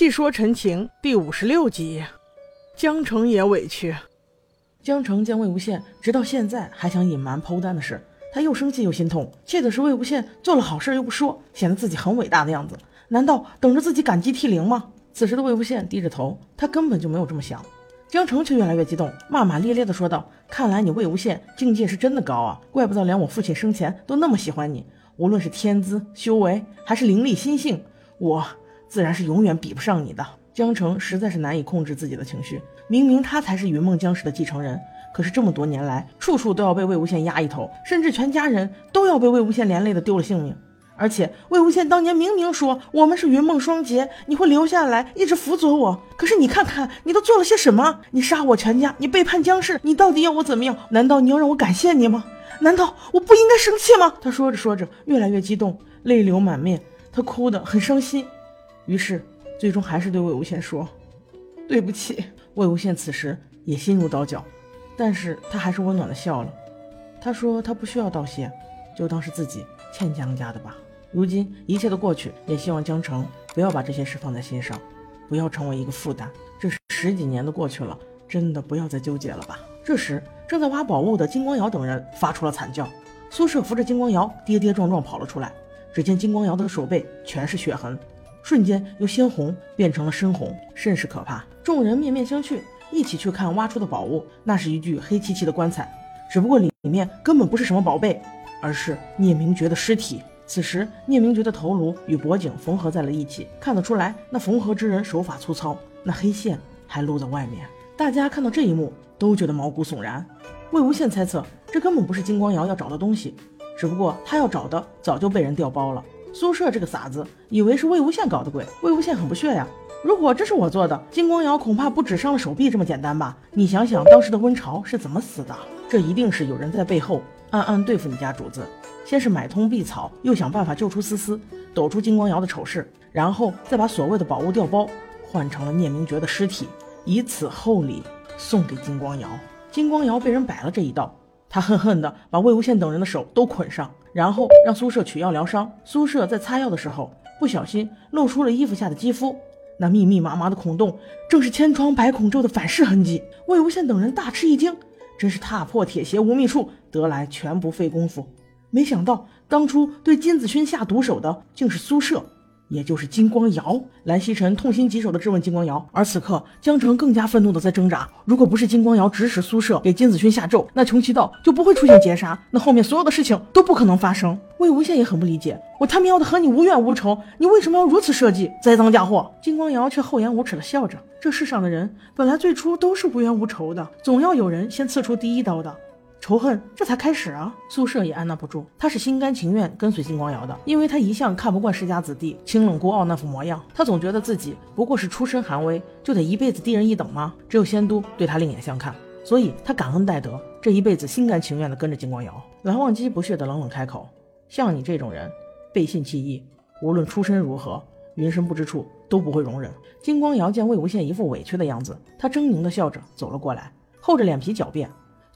细说陈情第五十六集，江城也委屈。江城见魏无羡直到现在还想隐瞒剖丹的事，他又生气又心痛，气的是魏无羡做了好事又不说，显得自己很伟大的样子。难道等着自己感激涕零吗？此时的魏无羡低着头，他根本就没有这么想。江城却越来越激动，骂骂咧咧地说道：“看来你魏无羡境界是真的高啊，怪不得连我父亲生前都那么喜欢你。无论是天资、修为，还是灵力、心性，我……”自然是永远比不上你的。江城实在是难以控制自己的情绪，明明他才是云梦江氏的继承人，可是这么多年来，处处都要被魏无羡压一头，甚至全家人都要被魏无羡连累的丢了性命。而且魏无羡当年明明说我们是云梦双杰，你会留下来一直辅佐我。可是你看看你都做了些什么？你杀我全家，你背叛江氏，你到底要我怎么样？难道你要让我感谢你吗？难道我不应该生气吗？他说着说着越来越激动，泪流满面，他哭得很伤心。于是，最终还是对魏无羡说：“对不起。”魏无羡此时也心如刀绞，但是他还是温暖的笑了。他说：“他不需要道谢，就当是自己欠江家的吧。如今一切都过去，也希望江城不要把这些事放在心上，不要成为一个负担。这十几年都过去了，真的不要再纠结了吧。”这时，正在挖宝物的金光瑶等人发出了惨叫。苏轼扶着金光瑶，跌跌撞撞跑了出来。只见金光瑶的手背全是血痕。瞬间由鲜红变成了深红，甚是可怕。众人面面相觑，一起去看挖出的宝物。那是一具黑漆漆的棺材，只不过里面根本不是什么宝贝，而是聂明觉的尸体。此时，聂明觉的头颅与脖颈缝合在了一起，看得出来，那缝合之人手法粗糙，那黑线还露在外面。大家看到这一幕，都觉得毛骨悚然。魏无羡猜测，这根本不是金光瑶要找的东西，只不过他要找的早就被人调包了。苏舍这个傻子以为是魏无羡搞的鬼，魏无羡很不屑呀。如果这是我做的，金光瑶恐怕不止伤了手臂这么简单吧？你想想当时的温潮是怎么死的？这一定是有人在背后暗暗对付你家主子，先是买通碧草，又想办法救出思思，抖出金光瑶的丑事，然后再把所谓的宝物调包换成了聂明觉的尸体，以此厚礼送给金光瑶。金光瑶被人摆了这一道。他恨恨地把魏无羡等人的手都捆上，然后让苏舍取药疗伤。苏舍在擦药的时候，不小心露出了衣服下的肌肤，那密密麻麻的孔洞，正是千疮百孔咒的反噬痕迹。魏无羡等人大吃一惊，真是踏破铁鞋无觅处，得来全不费工夫。没想到当初对金子勋下毒手的，竟是苏舍。也就是金光瑶，蓝曦臣痛心疾首地质问金光瑶，而此刻江城更加愤怒地在挣扎。如果不是金光瑶指使苏舍给金子勋下咒，那穷奇道就不会出现劫杀，那后面所有的事情都不可能发生。魏无羡也很不理解，我他喵的和你无怨无仇，你为什么要如此设计，栽赃嫁祸？金光瑶却厚颜无耻地笑着，这世上的人本来最初都是无冤无仇的，总要有人先刺出第一刀的。仇恨这才开始啊！苏舍也按捺不住，他是心甘情愿跟随金光瑶的，因为他一向看不惯世家子弟清冷孤傲那副模样。他总觉得自己不过是出身寒微，就得一辈子低人一等吗？只有仙都对他另眼相看，所以他感恩戴德，这一辈子心甘情愿的跟着金光瑶。蓝忘机不屑的冷冷开口：“像你这种人，背信弃义，无论出身如何，云深不知处都不会容忍。”金光瑶见魏无羡一副委屈的样子，他狰狞的笑着走了过来，厚着脸皮狡辩。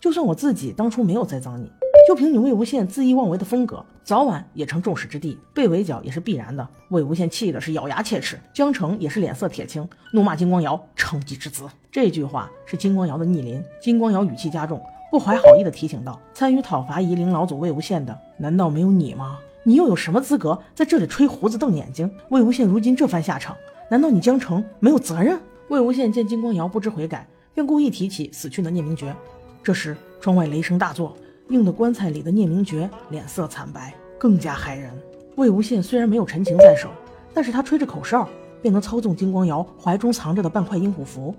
就算我自己当初没有栽赃你，就凭你魏无羡恣意妄为的风格，早晚也成众矢之的，被围剿也是必然的。魏无羡气的是咬牙切齿，江澄也是脸色铁青，怒骂金光瑶成吉之子。这句话是金光瑶的逆鳞。金光瑶语气加重，不怀好意的提醒道：“参与讨伐夷陵老祖魏无羡的，难道没有你吗？你又有什么资格在这里吹胡子瞪眼睛？魏无羡如今这番下场，难道你江澄没有责任？”魏无羡见金光瑶不知悔改，便故意提起死去的聂明觉。这时，窗外雷声大作，映得棺材里的聂明觉脸色惨白，更加骇人。魏无羡虽然没有陈情在手，但是他吹着口哨，便能操纵金光瑶怀中藏着的半块阴虎符。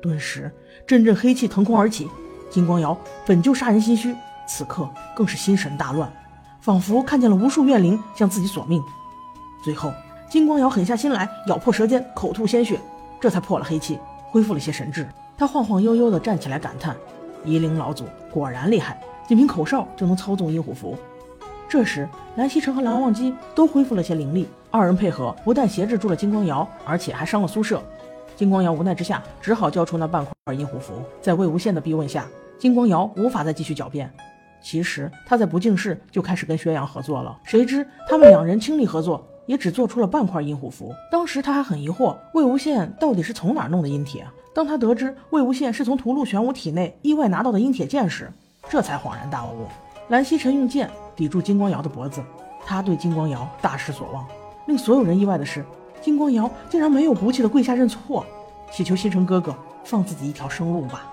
顿时，阵阵黑气腾空而起。金光瑶本就杀人心虚，此刻更是心神大乱，仿佛看见了无数怨灵向自己索命。最后，金光瑶狠下心来，咬破舌尖，口吐鲜血，这才破了黑气，恢复了些神智。他晃晃悠悠地站起来，感叹。夷陵老祖果然厉害，仅凭口哨就能操纵阴虎符。这时，蓝曦臣和蓝忘机都恢复了些灵力，二人配合，不但挟制住了金光瑶，而且还伤了苏舍。金光瑶无奈之下，只好交出那半块阴虎符。在魏无羡的逼问下，金光瑶无法再继续狡辩。其实他在不敬事就开始跟薛洋合作了，谁知他们两人倾力合作，也只做出了半块阴虎符。当时他还很疑惑，魏无羡到底是从哪弄的阴铁。当他得知魏无羡是从屠戮玄武体内意外拿到的阴铁剑时，这才恍然大悟。蓝曦臣用剑抵住金光瑶的脖子，他对金光瑶大失所望。令所有人意外的是，金光瑶竟然没有骨气的跪下认错，祈求西城哥哥放自己一条生路吧。